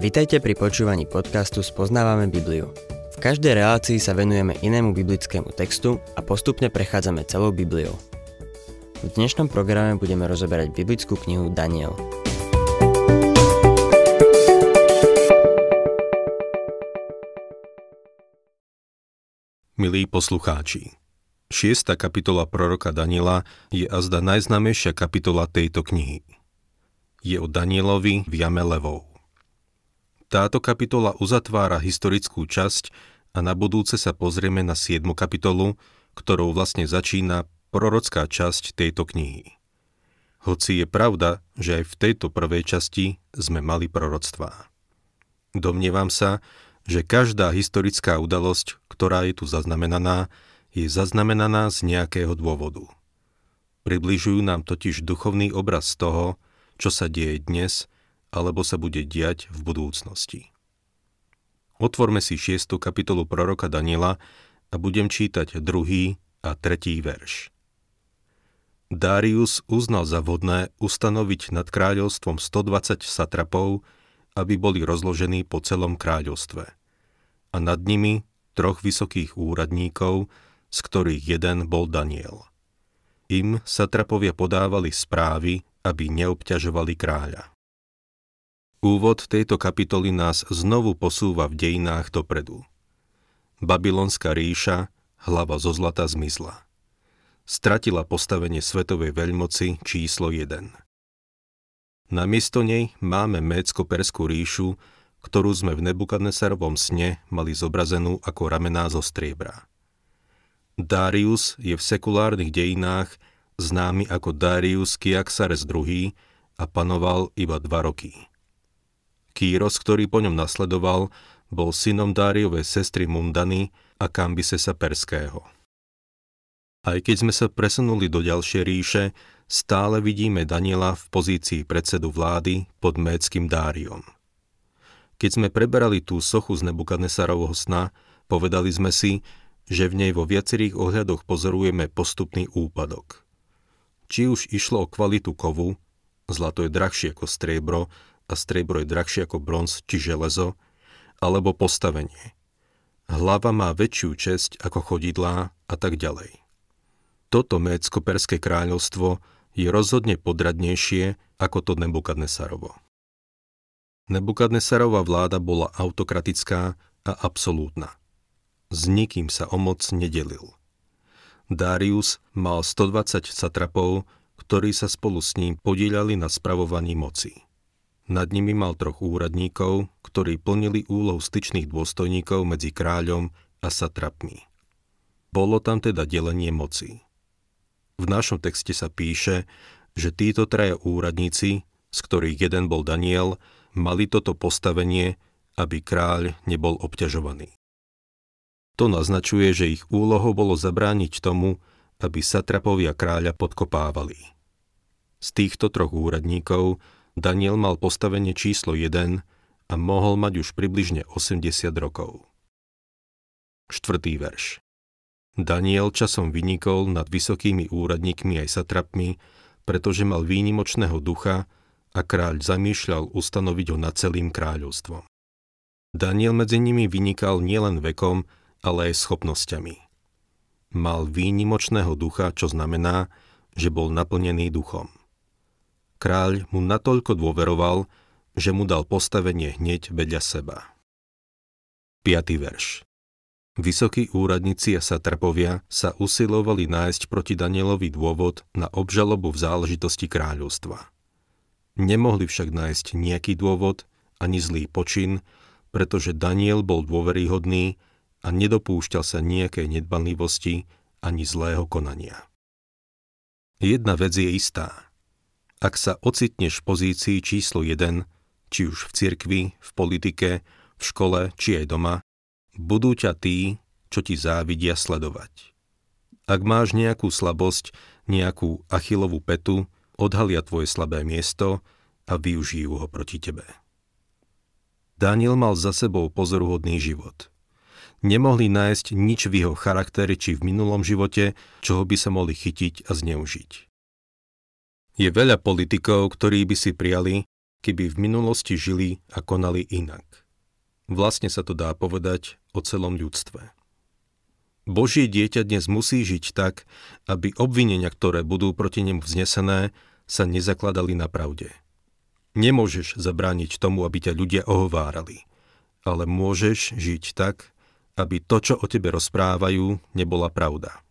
Vitajte pri počúvaní podcastu Spoznávame Bibliu. V každej relácii sa venujeme inému biblickému textu a postupne prechádzame celou Bibliou. V dnešnom programe budeme rozoberať biblickú knihu Daniel. Milí poslucháči, šiesta kapitola proroka Daniela je azda najznámejšia kapitola tejto knihy. Je o Danielovi v jame levou. Táto kapitola uzatvára historickú časť a na budúce sa pozrieme na 7. kapitolu, ktorou vlastne začína prorocká časť tejto knihy. Hoci je pravda, že aj v tejto prvej časti sme mali proroctvá. Domnievam sa, že každá historická udalosť, ktorá je tu zaznamenaná, je zaznamenaná z nejakého dôvodu. Približujú nám totiž duchovný obraz toho, čo sa deje dnes alebo sa bude diať v budúcnosti. Otvorme si 6. kapitolu proroka Daniela a budem čítať druhý a tretí verš. Darius uznal za vhodné ustanoviť nad kráľovstvom 120 satrapov, aby boli rozložení po celom kráľovstve. A nad nimi troch vysokých úradníkov, z ktorých jeden bol Daniel. Im satrapovia podávali správy, aby neobťažovali kráľa. Úvod tejto kapitoly nás znovu posúva v dejinách dopredu. Babylonská ríša, hlava zo zlata zmizla. Stratila postavenie svetovej veľmoci číslo 1. Namiesto nej máme Mécko-Perskú ríšu, ktorú sme v Nebukadnesarovom sne mali zobrazenú ako ramená zo striebra. Darius je v sekulárnych dejinách známy ako Darius Kiaxares II a panoval iba dva roky. Kýros, ktorý po ňom nasledoval, bol synom Dáriovej sestry Mundany a Kambisesa Perského. Aj keď sme sa presunuli do ďalšej ríše, stále vidíme Daniela v pozícii predsedu vlády pod Méckým Dáriom. Keď sme preberali tú sochu z Nebukadnesarovho sna, povedali sme si, že v nej vo viacerých ohľadoch pozorujeme postupný úpadok. Či už išlo o kvalitu kovu, zlato je drahšie ako striebro, a striebro je drahšie ako bronz či železo, alebo postavenie. Hlava má väčšiu česť ako chodidlá a tak ďalej. Toto Mécko-Perské kráľovstvo je rozhodne podradnejšie ako to Nebukadnesarovo. Nebukadnesarova vláda bola autokratická a absolútna. S nikým sa o moc nedelil. Darius mal 120 satrapov, ktorí sa spolu s ním podielali na spravovaní moci. Nad nimi mal troch úradníkov, ktorí plnili úlohu styčných dôstojníkov medzi kráľom a satrapmi. Bolo tam teda delenie moci. V našom texte sa píše, že títo traja úradníci, z ktorých jeden bol Daniel, mali toto postavenie, aby kráľ nebol obťažovaný. To naznačuje, že ich úlohou bolo zabrániť tomu, aby satrapovia kráľa podkopávali. Z týchto troch úradníkov Daniel mal postavenie číslo 1 a mohol mať už približne 80 rokov. Štvrtý verš. Daniel časom vynikol nad vysokými úradníkmi aj satrapmi, pretože mal výnimočného ducha a kráľ zamýšľal ustanoviť ho nad celým kráľovstvom. Daniel medzi nimi vynikal nielen vekom, ale aj schopnosťami. Mal výnimočného ducha, čo znamená, že bol naplnený duchom. Kráľ mu natoľko dôveroval, že mu dal postavenie hneď vedľa seba. 5. verš Vysokí úradníci a satrapovia sa usilovali nájsť proti Danielovi dôvod na obžalobu v záležitosti kráľovstva. Nemohli však nájsť nejaký dôvod ani zlý počin, pretože Daniel bol dôveryhodný a nedopúšťal sa nejakej nedbanlivosti ani zlého konania. Jedna vec je istá – ak sa ocitneš v pozícii číslo 1, či už v cirkvi, v politike, v škole, či aj doma, budú ťa tí, čo ti závidia sledovať. Ak máš nejakú slabosť, nejakú achilovú petu, odhalia tvoje slabé miesto a využijú ho proti tebe. Daniel mal za sebou pozoruhodný život. Nemohli nájsť nič v jeho charakteri či v minulom živote, čoho by sa mohli chytiť a zneužiť. Je veľa politikov, ktorí by si prijali, keby v minulosti žili a konali inak. Vlastne sa to dá povedať o celom ľudstve. Božie dieťa dnes musí žiť tak, aby obvinenia, ktoré budú proti nemu vznesené, sa nezakladali na pravde. Nemôžeš zabrániť tomu, aby ťa ľudia ohovárali, ale môžeš žiť tak, aby to, čo o tebe rozprávajú, nebola pravda.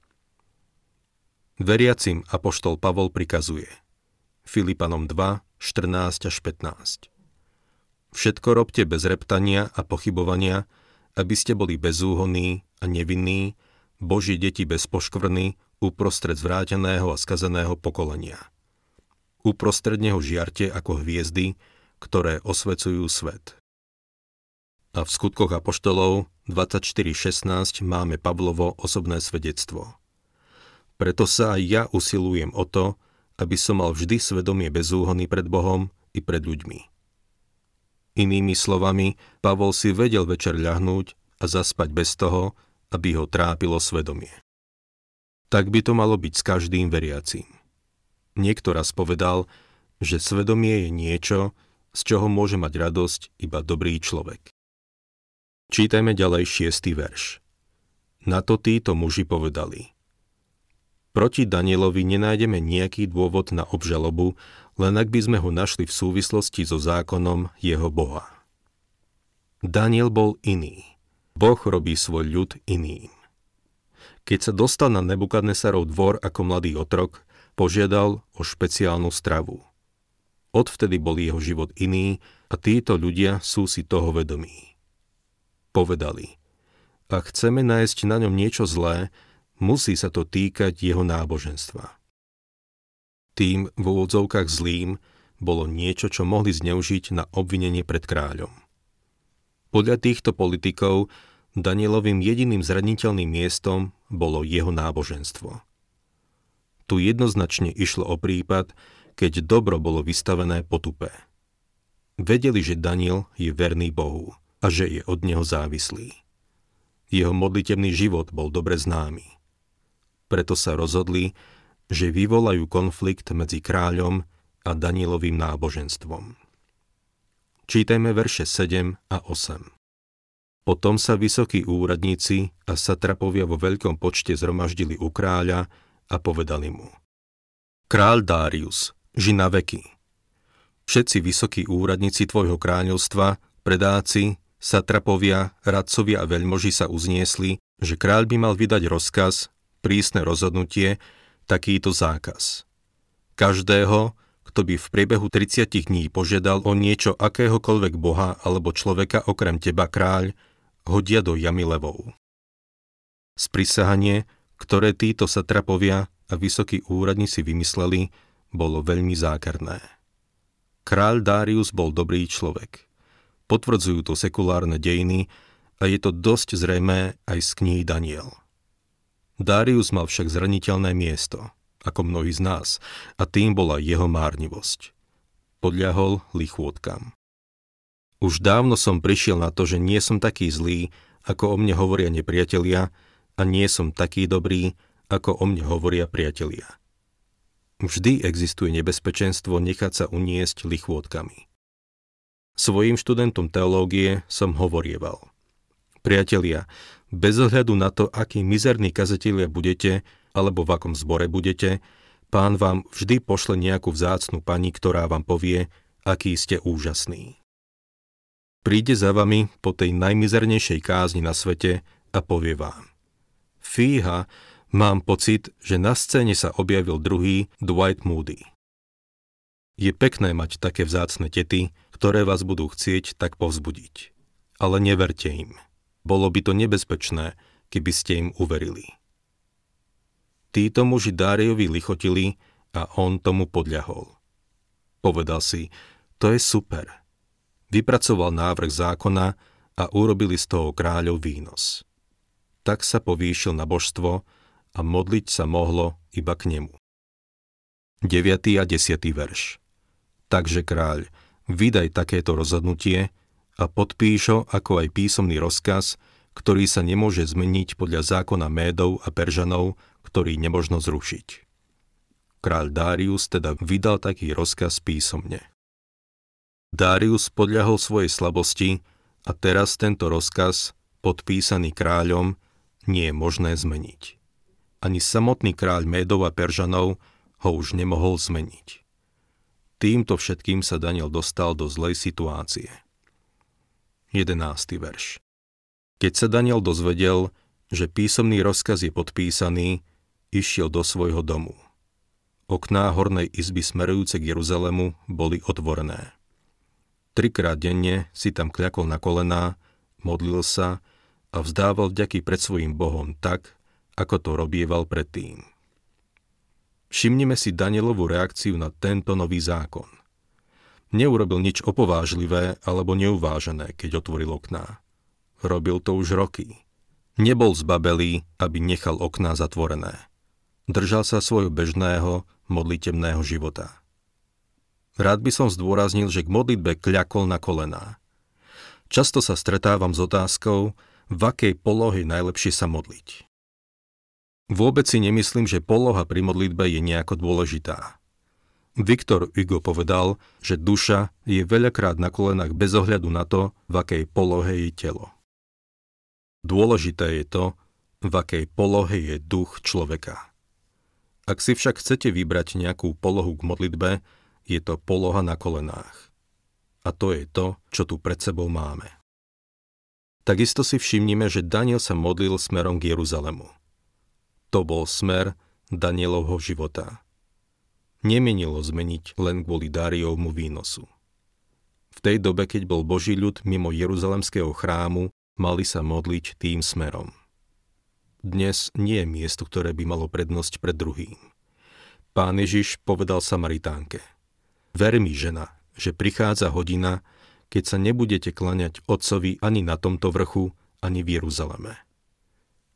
Veriacim apoštol Pavol prikazuje Filipanom 2, 14 až 15 Všetko robte bez reptania a pochybovania, aby ste boli bezúhonní a nevinní, Boží deti bez poškvrny uprostred zvráteného a skazeného pokolenia. Uprostred neho žiarte ako hviezdy, ktoré osvecujú svet. A v skutkoch Apoštolov 24.16 máme Pavlovo osobné svedectvo. Preto sa aj ja usilujem o to, aby som mal vždy svedomie bezúhony pred Bohom i pred ľuďmi. Inými slovami, Pavol si vedel večer ľahnúť a zaspať bez toho, aby ho trápilo svedomie. Tak by to malo byť s každým veriacím. Niekto raz povedal, že svedomie je niečo, z čoho môže mať radosť iba dobrý človek. Čítajme ďalej šiestý verš. Na to títo muži povedali. Proti Danielovi nenájdeme nejaký dôvod na obžalobu, len ak by sme ho našli v súvislosti so zákonom jeho Boha. Daniel bol iný. Boh robí svoj ľud iným. Keď sa dostal na Nebukadnesarov dvor ako mladý otrok, požiadal o špeciálnu stravu. Odvtedy bol jeho život iný a títo ľudia sú si toho vedomí. Povedali, ak chceme nájsť na ňom niečo zlé, musí sa to týkať jeho náboženstva. Tým v úvodzovkách zlým bolo niečo, čo mohli zneužiť na obvinenie pred kráľom. Podľa týchto politikov Danielovým jediným zraniteľným miestom bolo jeho náboženstvo. Tu jednoznačne išlo o prípad, keď dobro bolo vystavené potupe. Vedeli, že Daniel je verný Bohu a že je od neho závislý. Jeho modlitebný život bol dobre známy. Preto sa rozhodli, že vyvolajú konflikt medzi kráľom a Danielovým náboženstvom. Čítajme verše 7 a 8. Potom sa vysokí úradníci a satrapovia vo veľkom počte zhromaždili u kráľa a povedali mu. Kráľ Darius, ži na veky. Všetci vysokí úradníci tvojho kráľovstva, predáci, satrapovia, radcovia a veľmoži sa uzniesli, že kráľ by mal vydať rozkaz, prísne rozhodnutie, takýto zákaz. Každého, kto by v priebehu 30 dní požiadal o niečo akéhokoľvek boha alebo človeka okrem teba kráľ, hodia do jamy levou. Sprisahanie, ktoré títo satrapovia a vysokí úradníci vymysleli, bolo veľmi zákerné. Kráľ Darius bol dobrý človek. Potvrdzujú to sekulárne dejiny a je to dosť zrejmé aj z knihy Daniel. Darius mal však zraniteľné miesto, ako mnohí z nás, a tým bola jeho márnivosť. Podľahol lichôtkam. Už dávno som prišiel na to, že nie som taký zlý, ako o mne hovoria nepriatelia, a nie som taký dobrý, ako o mne hovoria priatelia. Vždy existuje nebezpečenstvo nechať sa uniesť lichôtkami. Svojim študentom teológie som hovorieval. Priatelia, bez ohľadu na to, aký mizerní kazatelia budete, alebo v akom zbore budete, pán vám vždy pošle nejakú vzácnu pani, ktorá vám povie, aký ste úžasný. Príde za vami po tej najmizernejšej kázni na svete a povie vám. Fíha, mám pocit, že na scéne sa objavil druhý Dwight Moody. Je pekné mať také vzácne tety, ktoré vás budú chcieť tak povzbudiť. Ale neverte im. Bolo by to nebezpečné, keby ste im uverili. Títo muži Dáriovi lichotili a on tomu podľahol. Povedal si, to je super – vypracoval návrh zákona a urobili z toho kráľov výnos. Tak sa povýšil na božstvo a modliť sa mohlo iba k nemu. 9. a 10. verš Takže kráľ, vydaj takéto rozhodnutie a podpíšo ako aj písomný rozkaz, ktorý sa nemôže zmeniť podľa zákona Médov a Peržanov, ktorý nemožno zrušiť. Kráľ Darius teda vydal taký rozkaz písomne. Darius podľahol svojej slabosti a teraz tento rozkaz, podpísaný kráľom, nie je možné zmeniť. Ani samotný kráľ Médov a Peržanov ho už nemohol zmeniť. Týmto všetkým sa Daniel dostal do zlej situácie. 11. verš Keď sa Daniel dozvedel, že písomný rozkaz je podpísaný, išiel do svojho domu. Okná hornej izby smerujúce k Jeruzalemu boli otvorené. Trikrát denne si tam kľakol na kolená, modlil sa a vzdával vďaky pred svojim Bohom tak, ako to robieval predtým. Všimnime si Danielovú reakciu na tento nový zákon. Neurobil nič opovážlivé alebo neuvážené, keď otvoril okná. Robil to už roky. Nebol zbabelý, aby nechal okná zatvorené. Držal sa svojho bežného, modlitebného života. Rád by som zdôraznil, že k modlitbe kľakol na kolená. Často sa stretávam s otázkou, v akej polohe najlepšie sa modliť. Vôbec si nemyslím, že poloha pri modlitbe je nejako dôležitá. Viktor Hugo povedal, že duša je veľakrát na kolenách bez ohľadu na to, v akej polohe je telo. Dôležité je to, v akej polohe je duch človeka. Ak si však chcete vybrať nejakú polohu k modlitbe, je to poloha na kolenách. A to je to, čo tu pred sebou máme. Takisto si všimnime, že Daniel sa modlil smerom k Jeruzalemu. To bol smer Danielovho života. Nemienilo zmeniť len kvôli Dáriovmu výnosu. V tej dobe, keď bol Boží ľud mimo Jeruzalemského chrámu, mali sa modliť tým smerom. Dnes nie je miesto, ktoré by malo prednosť pred druhým. Pán Ježiš povedal Samaritánke – Ver mi, žena, že prichádza hodina, keď sa nebudete klaňať Otcovi ani na tomto vrchu, ani v Jeruzaleme.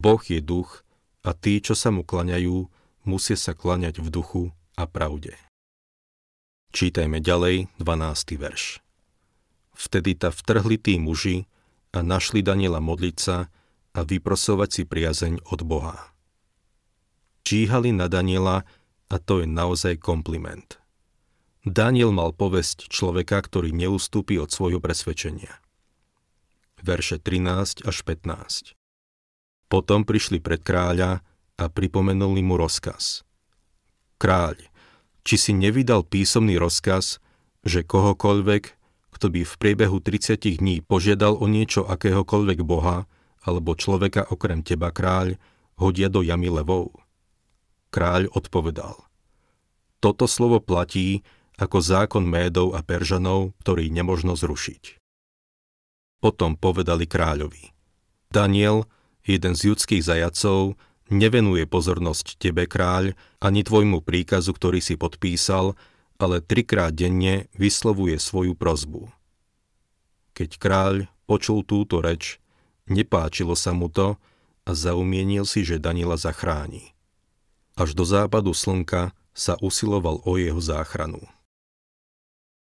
Boh je duch a tí, čo sa mu klaňajú, musia sa klaňať v duchu a pravde. Čítajme ďalej 12. verš. Vtedy ta vtrhli tí muži a našli Daniela modliť sa a vyprosovať si priazeň od Boha. Číhali na Daniela a to je naozaj kompliment. Daniel mal povesť človeka, ktorý neustúpi od svojho presvedčenia. Verše 13 až 15 Potom prišli pred kráľa a pripomenuli mu rozkaz. Kráľ, či si nevydal písomný rozkaz, že kohokoľvek, kto by v priebehu 30 dní požiadal o niečo akéhokoľvek boha alebo človeka okrem teba kráľ, hodia do jamy levou? Kráľ odpovedal. Toto slovo platí, ako zákon Médov a Peržanov, ktorý nemožno zrušiť. Potom povedali kráľovi. Daniel, jeden z judských zajacov, nevenuje pozornosť tebe, kráľ, ani tvojmu príkazu, ktorý si podpísal, ale trikrát denne vyslovuje svoju prozbu. Keď kráľ počul túto reč, nepáčilo sa mu to a zaumienil si, že Daniela zachráni. Až do západu slnka sa usiloval o jeho záchranu.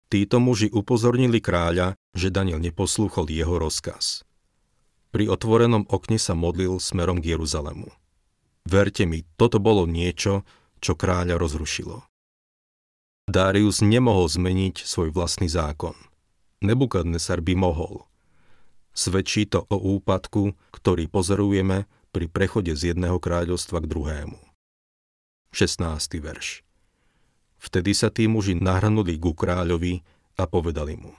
Títo muži upozornili kráľa, že Daniel neposlúchol jeho rozkaz. Pri otvorenom okne sa modlil smerom k Jeruzalemu. Verte mi, toto bolo niečo, čo kráľa rozrušilo. Darius nemohol zmeniť svoj vlastný zákon. Nebukadnesar by mohol. Svedčí to o úpadku, ktorý pozorujeme pri prechode z jedného kráľovstva k druhému. 16. verš Vtedy sa tí muži nahrnuli ku kráľovi a povedali mu.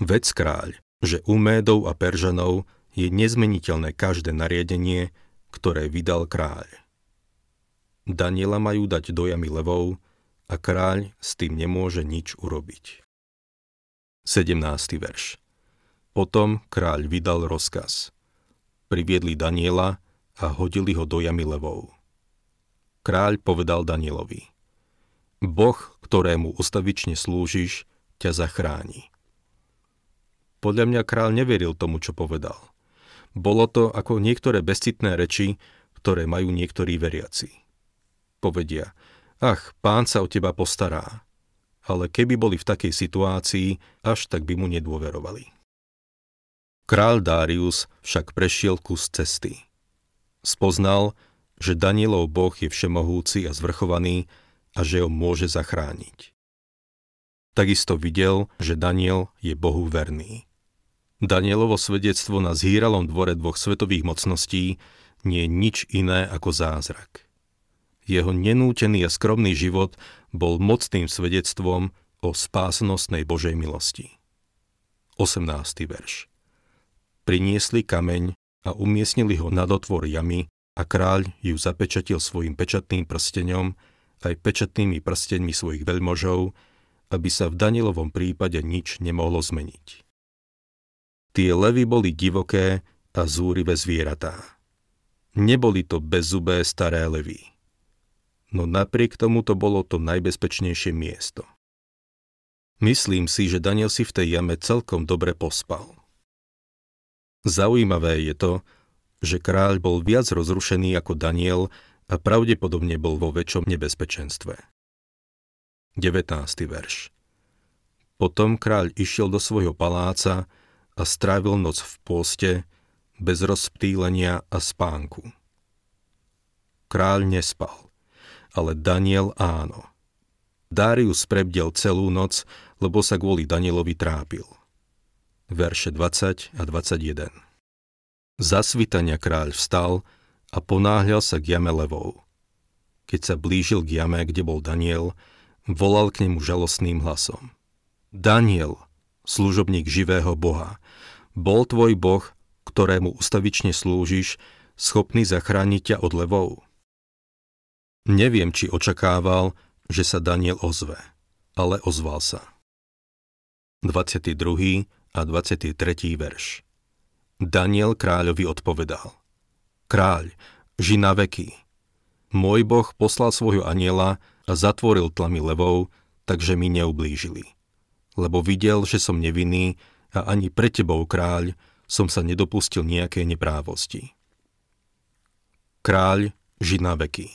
Vec kráľ, že u Médov a Peržanov je nezmeniteľné každé nariadenie, ktoré vydal kráľ. Daniela majú dať do jamy levou a kráľ s tým nemôže nič urobiť. 17. verš Potom kráľ vydal rozkaz. Priviedli Daniela a hodili ho do jamy levou. Kráľ povedal Danielovi – Boh, ktorému ustavične slúžiš, ťa zachráni. Podľa mňa král neveril tomu, čo povedal. Bolo to ako niektoré bezcitné reči, ktoré majú niektorí veriaci. Povedia, ach, pán sa o teba postará. Ale keby boli v takej situácii, až tak by mu nedôverovali. Král Darius však prešiel kus cesty. Spoznal, že Danielov boh je všemohúci a zvrchovaný a že ho môže zachrániť. takisto videl, že Daniel je Bohu verný. Danielovo svedectvo na zhýralom dvore dvoch svetových mocností nie je nič iné ako zázrak. Jeho nenútený a skromný život bol mocným svedectvom o spásnostnej Božej milosti. 18. verš Priniesli kameň a umiestnili ho nad otvor jamy a kráľ ju zapečatil svojim pečatným prstenom aj pečatnými prsteňmi svojich veľmožov, aby sa v Danielovom prípade nič nemohlo zmeniť. Tie levy boli divoké a zúrivé zvieratá. Neboli to bezzubé staré levy. No napriek tomu to bolo to najbezpečnejšie miesto. Myslím si, že Daniel si v tej jame celkom dobre pospal. Zaujímavé je to, že kráľ bol viac rozrušený ako Daniel a pravdepodobne bol vo väčšom nebezpečenstve. 19. verš Potom kráľ išiel do svojho paláca a strávil noc v pôste, bez rozptýlenia a spánku. Kráľ nespal, ale Daniel áno. Darius prebdel celú noc, lebo sa kvôli Danielovi trápil. Verše 20 a 21 Zasvitania kráľ vstal a ponáhľal sa k jame levou. Keď sa blížil k jame, kde bol Daniel, volal k nemu žalostným hlasom. Daniel, služobník živého Boha, bol tvoj Boh, ktorému ustavične slúžiš, schopný zachrániť ťa od levou? Neviem, či očakával, že sa Daniel ozve, ale ozval sa. 22. a 23. verš Daniel kráľovi odpovedal. Kráľ, ži na veky. Môj boh poslal svojho aniela a zatvoril tlamy levou, takže mi neublížili. Lebo videl, že som nevinný a ani pre tebou, kráľ, som sa nedopustil nejakej neprávosti. Kráľ, ži na veky.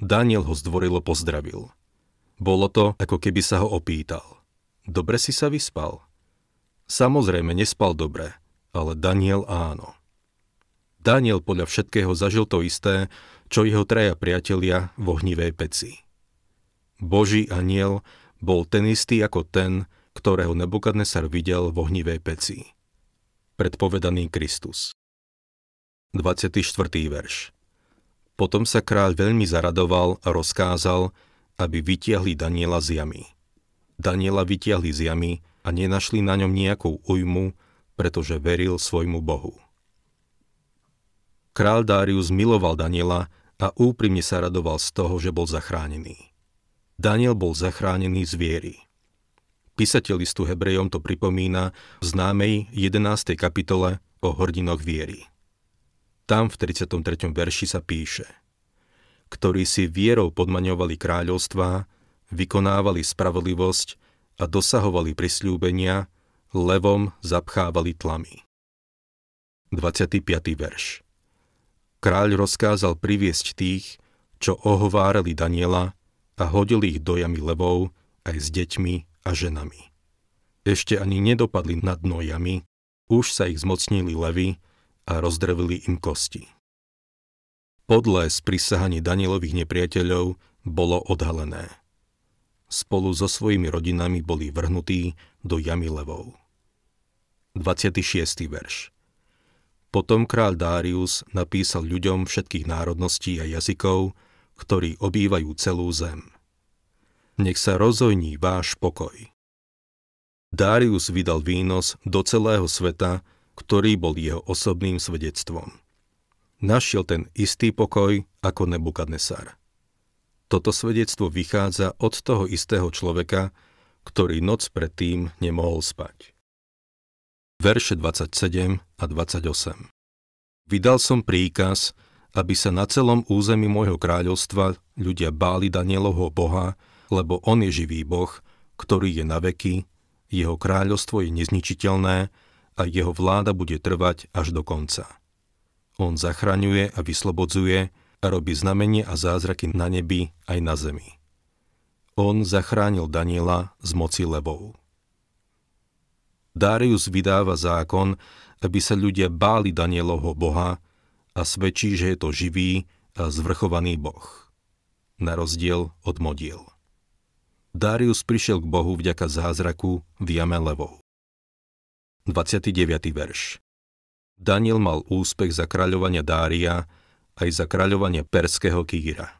Daniel ho zdvorilo pozdravil. Bolo to, ako keby sa ho opýtal. Dobre si sa vyspal? Samozrejme, nespal dobre, ale Daniel áno. Daniel podľa všetkého zažil to isté, čo jeho traja priatelia v ohnivej peci. Boží aniel bol ten istý ako ten, ktorého Nebukadnesar videl v ohnivej peci. Predpovedaný Kristus. 24. verš Potom sa kráľ veľmi zaradoval a rozkázal, aby vytiahli Daniela z jamy. Daniela vytiahli z jamy a nenašli na ňom nejakú ujmu, pretože veril svojmu Bohu. Král Darius miloval Daniela a úprimne sa radoval z toho, že bol zachránený. Daniel bol zachránený z viery. Písateľ listu Hebrejom to pripomína v známej 11. kapitole o hordinoch viery. Tam v 33. verši sa píše ktorí si vierou podmaňovali kráľovstvá, vykonávali spravodlivosť a dosahovali prisľúbenia, levom zapchávali tlamy. 25. verš Kráľ rozkázal priviesť tých, čo ohovárali Daniela a hodili ich do jamy levou aj s deťmi a ženami. Ešte ani nedopadli na dno jamy, už sa ich zmocnili levy a rozdrevili im kosti. Podlé sprisahanie Danielových nepriateľov bolo odhalené. Spolu so svojimi rodinami boli vrhnutí do jamy levou. 26. verš Potom král Darius napísal ľuďom všetkých národností a jazykov, ktorí obývajú celú zem. Nech sa rozojní váš pokoj. Darius vydal výnos do celého sveta, ktorý bol jeho osobným svedectvom. Našiel ten istý pokoj ako Nebukadnesar. Toto svedectvo vychádza od toho istého človeka, ktorý noc predtým nemohol spať. Verše 27 a 28 Vydal som príkaz, aby sa na celom území môjho kráľovstva ľudia báli Danielovho Boha, lebo on je živý Boh, ktorý je na veky, jeho kráľovstvo je nezničiteľné a jeho vláda bude trvať až do konca. On zachraňuje a vyslobodzuje a robí znamenie a zázraky na nebi aj na zemi. On zachránil Daniela z moci levou. Darius vydáva zákon, aby sa ľudia báli Danielovho Boha a svedčí, že je to živý a zvrchovaný Boh. Na rozdiel od modiel. Darius prišiel k Bohu vďaka zázraku v jame levou. 29. verš Daniel mal úspech za kráľovania Dária aj za kráľovania perského Kýra.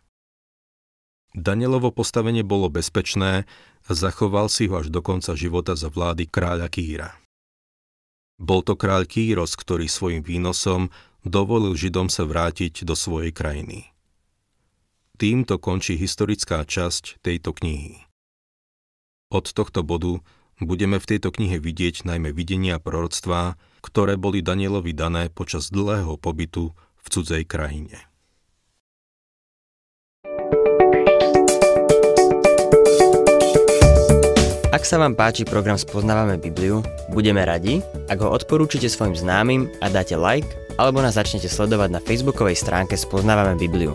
Danielovo postavenie bolo bezpečné a zachoval si ho až do konca života za vlády kráľa Kýra. Bol to kráľ Kýros, ktorý svojim výnosom dovolil Židom sa vrátiť do svojej krajiny. Týmto končí historická časť tejto knihy. Od tohto bodu budeme v tejto knihe vidieť najmä videnia proroctvá, ktoré boli Danielovi dané počas dlhého pobytu v cudzej krajine. Ak sa vám páči program Spoznávame Bibliu, budeme radi, ak ho odporúčite svojim známym a dáte like, alebo nás začnete sledovať na facebookovej stránke Spoznávame Bibliu.